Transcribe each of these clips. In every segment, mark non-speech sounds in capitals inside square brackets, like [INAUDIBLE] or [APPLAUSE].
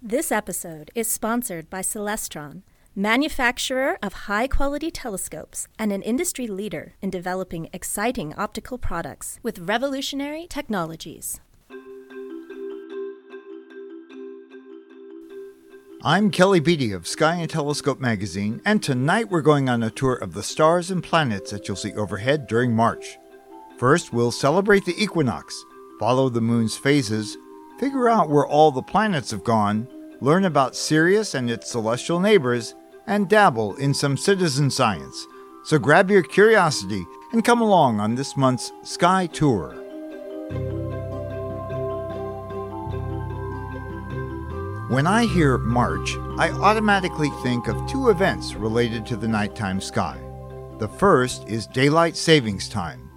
This episode is sponsored by Celestron, manufacturer of high quality telescopes and an industry leader in developing exciting optical products with revolutionary technologies. I'm Kelly Beatty of Sky and Telescope magazine, and tonight we're going on a tour of the stars and planets that you'll see overhead during March. First, we'll celebrate the equinox, follow the moon's phases, figure out where all the planets have gone, learn about Sirius and its celestial neighbors, and dabble in some citizen science. So grab your curiosity and come along on this month's Sky Tour. When I hear March, I automatically think of two events related to the nighttime sky. The first is daylight savings time.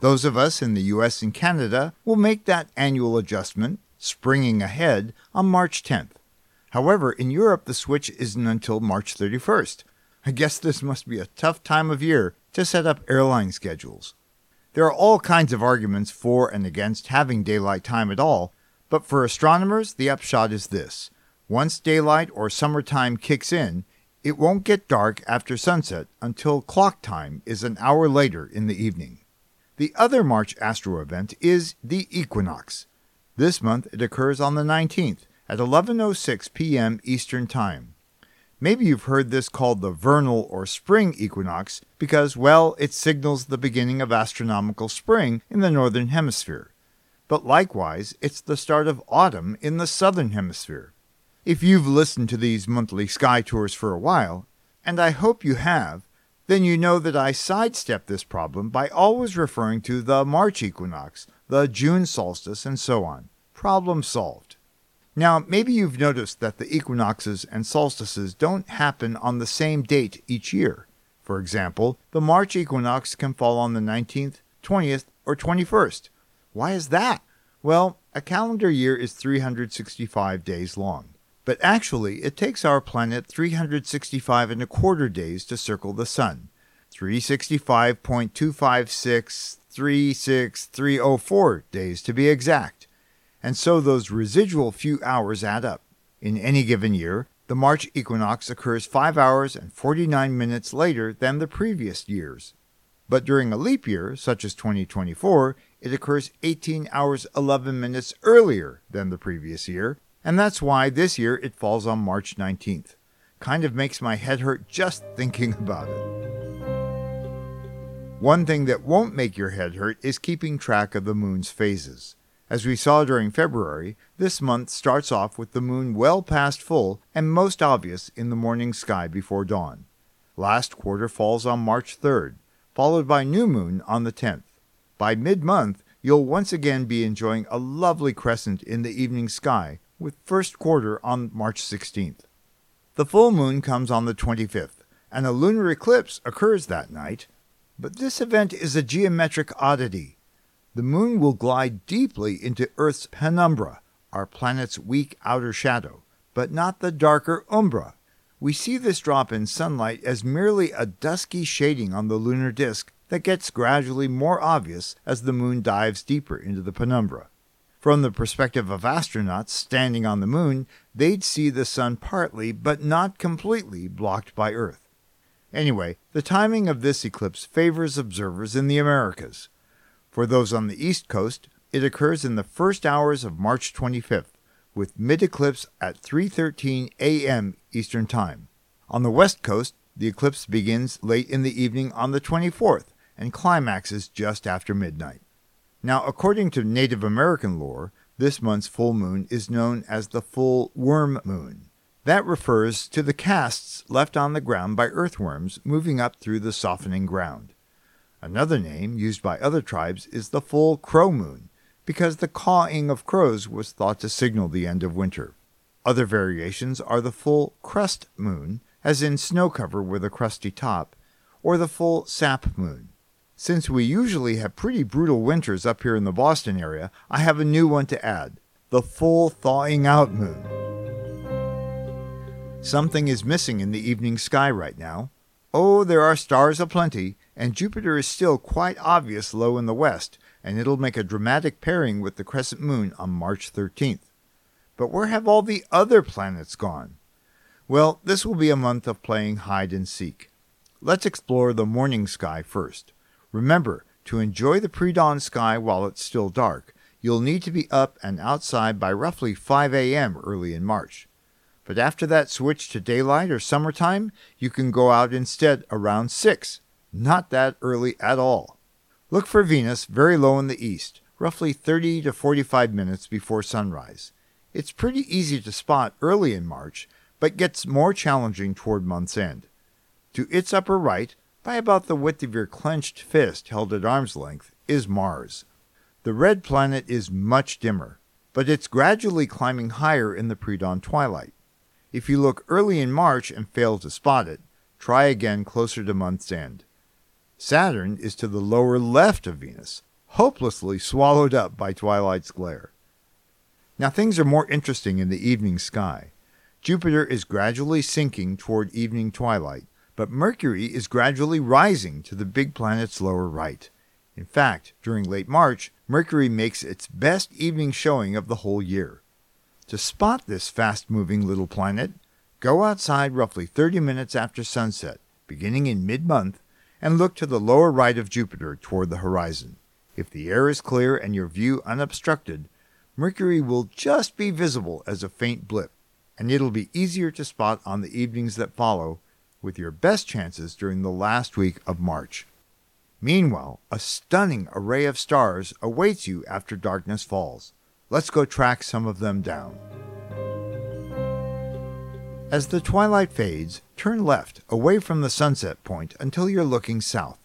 Those of us in the US and Canada will make that annual adjustment, springing ahead, on March 10th. However, in Europe, the switch isn't until March 31st. I guess this must be a tough time of year to set up airline schedules. There are all kinds of arguments for and against having daylight time at all, but for astronomers, the upshot is this. Once daylight or summertime kicks in, it won't get dark after sunset until clock time is an hour later in the evening. The other March astro event is the equinox. This month it occurs on the 19th at 11:06 p.m. Eastern Time. Maybe you've heard this called the vernal or spring equinox because well, it signals the beginning of astronomical spring in the northern hemisphere. But likewise, it's the start of autumn in the southern hemisphere. If you've listened to these monthly sky tours for a while, and I hope you have, then you know that I sidestep this problem by always referring to the March equinox, the June solstice, and so on. Problem solved. Now, maybe you've noticed that the equinoxes and solstices don't happen on the same date each year. For example, the March equinox can fall on the 19th, 20th, or 21st. Why is that? Well, a calendar year is 365 days long. But actually, it takes our planet 365 and a quarter days to circle the Sun. 365.256360304 days to be exact. And so those residual few hours add up. In any given year, the March equinox occurs 5 hours and 49 minutes later than the previous years. But during a leap year, such as 2024, it occurs 18 hours 11 minutes earlier than the previous year, and that's why this year it falls on March 19th. Kind of makes my head hurt just thinking [LAUGHS] about it. One thing that won't make your head hurt is keeping track of the moon's phases. As we saw during February, this month starts off with the moon well past full and most obvious in the morning sky before dawn. Last quarter falls on March 3rd, followed by new moon on the 10th. By mid month, you'll once again be enjoying a lovely crescent in the evening sky, with first quarter on March 16th. The full moon comes on the 25th, and a lunar eclipse occurs that night. But this event is a geometric oddity. The moon will glide deeply into Earth's penumbra, our planet's weak outer shadow, but not the darker umbra. We see this drop in sunlight as merely a dusky shading on the lunar disk that gets gradually more obvious as the moon dives deeper into the penumbra. From the perspective of astronauts standing on the moon, they'd see the sun partly, but not completely, blocked by Earth. Anyway, the timing of this eclipse favors observers in the Americas. For those on the East Coast, it occurs in the first hours of March 25th, with mid-eclipse at 3:13 a.m. Eastern Time. On the West Coast, the eclipse begins late in the evening on the 24th and climaxes just after midnight. Now, according to Native American lore, this month's full moon is known as the full worm moon. That refers to the casts left on the ground by earthworms moving up through the softening ground. Another name used by other tribes is the full crow moon, because the cawing of crows was thought to signal the end of winter. Other variations are the full crust moon, as in snow cover with a crusty top, or the full sap moon. Since we usually have pretty brutal winters up here in the Boston area, I have a new one to add the full thawing out moon. Something is missing in the evening sky right now. Oh, there are stars aplenty, and Jupiter is still quite obvious low in the west, and it'll make a dramatic pairing with the crescent moon on March 13th. But where have all the other planets gone? Well, this will be a month of playing hide and seek. Let's explore the morning sky first. Remember, to enjoy the pre dawn sky while it's still dark, you'll need to be up and outside by roughly 5 a.m. early in March. But after that switch to daylight or summertime, you can go out instead around 6. Not that early at all. Look for Venus very low in the east, roughly 30 to 45 minutes before sunrise. It's pretty easy to spot early in March, but gets more challenging toward month's end. To its upper right, by about the width of your clenched fist held at arm's length, is Mars. The red planet is much dimmer, but it's gradually climbing higher in the pre dawn twilight. If you look early in March and fail to spot it, try again closer to month's end. Saturn is to the lower left of Venus, hopelessly swallowed up by twilight's glare. Now things are more interesting in the evening sky. Jupiter is gradually sinking toward evening twilight, but Mercury is gradually rising to the big planet's lower right. In fact, during late March, Mercury makes its best evening showing of the whole year. To spot this fast moving little planet, go outside roughly 30 minutes after sunset, beginning in mid month, and look to the lower right of Jupiter toward the horizon. If the air is clear and your view unobstructed, Mercury will just be visible as a faint blip, and it'll be easier to spot on the evenings that follow, with your best chances during the last week of March. Meanwhile, a stunning array of stars awaits you after darkness falls. Let's go track some of them down. As the twilight fades, turn left away from the sunset point until you're looking south.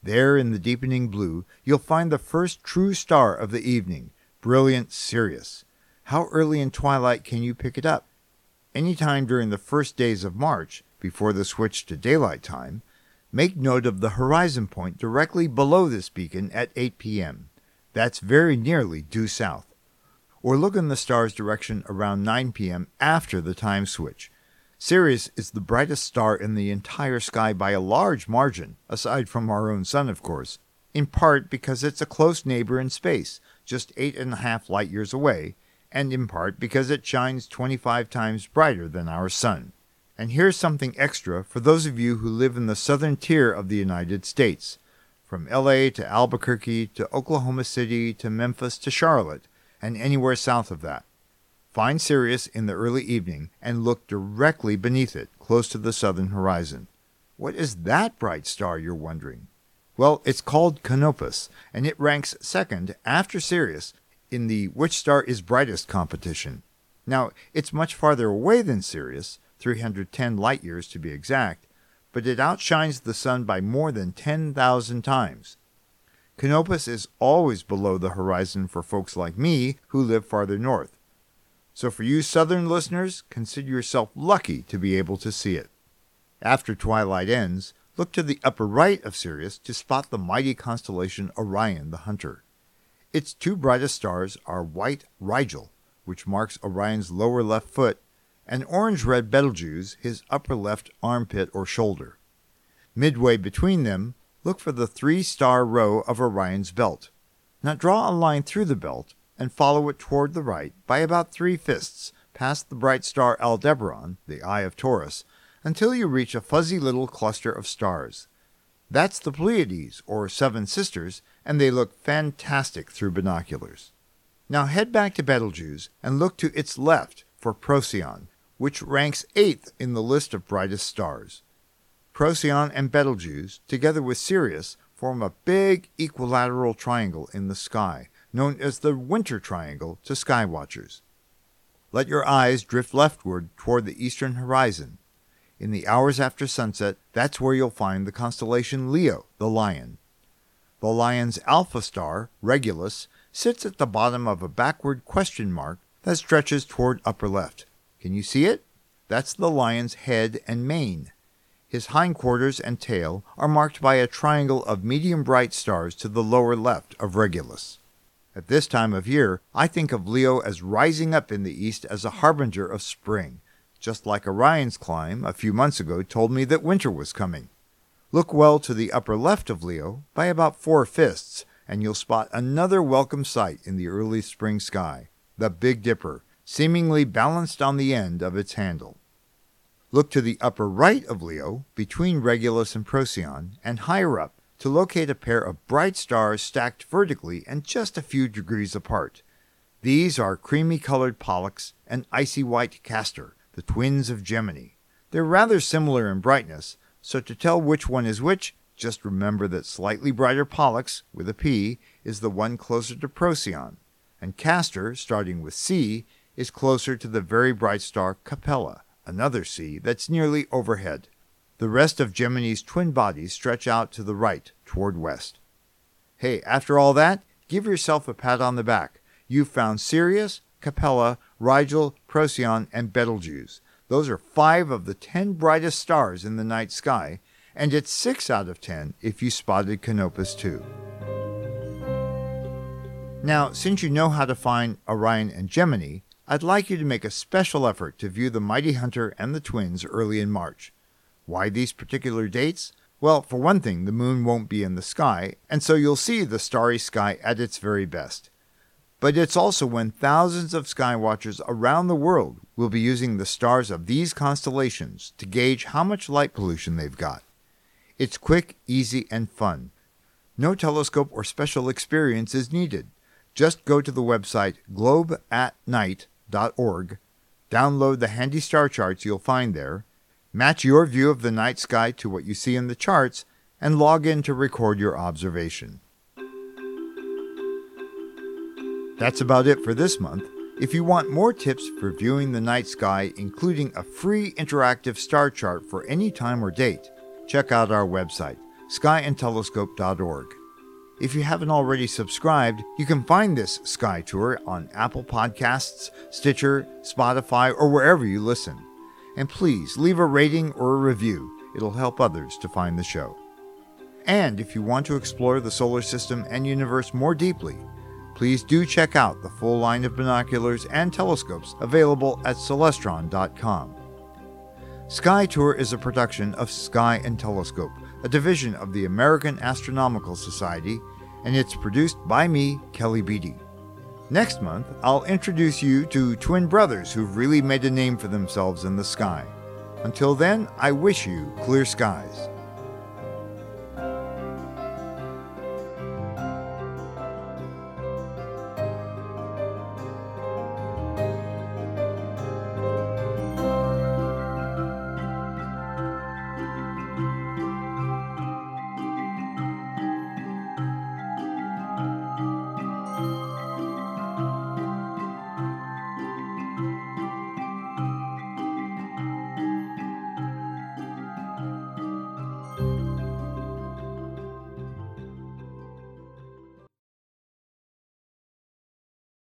There, in the deepening blue, you'll find the first true star of the evening, brilliant Sirius. How early in twilight can you pick it up? Any time during the first days of March, before the switch to daylight time, make note of the horizon point directly below this beacon at 8 p.m. That's very nearly due south. Or look in the star's direction around 9 p.m. after the time switch. Sirius is the brightest star in the entire sky by a large margin, aside from our own sun, of course, in part because it's a close neighbor in space, just eight and a half light years away, and in part because it shines 25 times brighter than our sun. And here's something extra for those of you who live in the southern tier of the United States. From LA to Albuquerque to Oklahoma City to Memphis to Charlotte, and anywhere south of that. Find Sirius in the early evening and look directly beneath it, close to the southern horizon. What is that bright star, you're wondering? Well, it's called Canopus, and it ranks second after Sirius in the Which Star is Brightest competition. Now, it's much farther away than Sirius, 310 light years to be exact, but it outshines the sun by more than 10,000 times. Canopus is always below the horizon for folks like me who live farther north. So for you southern listeners, consider yourself lucky to be able to see it. After twilight ends, look to the upper right of Sirius to spot the mighty constellation Orion the Hunter. Its two brightest stars are white Rigel, which marks Orion's lower left foot, and orange red Betelgeuse, his upper left armpit or shoulder. Midway between them, look for the three star row of Orion's belt. Now draw a line through the belt and follow it toward the right by about three fists past the bright star Aldebaran, the eye of Taurus, until you reach a fuzzy little cluster of stars. That's the Pleiades, or Seven Sisters, and they look fantastic through binoculars. Now head back to Betelgeuse and look to its left for Procyon, which ranks eighth in the list of brightest stars. Procyon and Betelgeuse, together with Sirius, form a big equilateral triangle in the sky, known as the Winter Triangle to skywatchers. Let your eyes drift leftward toward the eastern horizon. In the hours after sunset, that's where you'll find the constellation Leo, the lion. The lion's alpha star, Regulus, sits at the bottom of a backward question mark that stretches toward upper left. Can you see it? That's the lion's head and mane. His hindquarters and tail are marked by a triangle of medium bright stars to the lower left of Regulus. At this time of year, I think of Leo as rising up in the east as a harbinger of spring, just like Orion's climb a few months ago told me that winter was coming. Look well to the upper left of Leo by about four fists, and you'll spot another welcome sight in the early spring sky the Big Dipper, seemingly balanced on the end of its handle. Look to the upper right of Leo, between Regulus and Procyon, and higher up to locate a pair of bright stars stacked vertically and just a few degrees apart. These are creamy colored Pollux and icy white Castor, the twins of Gemini. They're rather similar in brightness, so to tell which one is which, just remember that slightly brighter Pollux, with a P, is the one closer to Procyon, and Castor, starting with C, is closer to the very bright star Capella, another C that's nearly overhead. The rest of Gemini's twin bodies stretch out to the right, toward west. Hey, after all that, give yourself a pat on the back. You've found Sirius, Capella, Rigel, Procyon, and Betelgeuse. Those are five of the ten brightest stars in the night sky, and it's six out of ten if you spotted Canopus too. Now, since you know how to find Orion and Gemini, I'd like you to make a special effort to view the Mighty Hunter and the Twins early in March. Why these particular dates? Well, for one thing, the moon won't be in the sky, and so you'll see the starry sky at its very best. But it's also when thousands of skywatchers around the world will be using the stars of these constellations to gauge how much light pollution they've got. It's quick, easy, and fun. No telescope or special experience is needed. Just go to the website download the handy star charts you'll find there, match your view of the night sky to what you see in the charts, and log in to record your observation. That's about it for this month. If you want more tips for viewing the night sky, including a free interactive star chart for any time or date, check out our website, skyandtelescope.org. If you haven't already subscribed, you can find this Sky Tour on Apple Podcasts, Stitcher, Spotify, or wherever you listen. And please leave a rating or a review, it'll help others to find the show. And if you want to explore the solar system and universe more deeply, please do check out the full line of binoculars and telescopes available at celestron.com. Sky Tour is a production of Sky and Telescope, a division of the American Astronomical Society, and it's produced by me, Kelly Beatty. Next month, I'll introduce you to twin brothers who've really made a name for themselves in the sky. Until then, I wish you clear skies.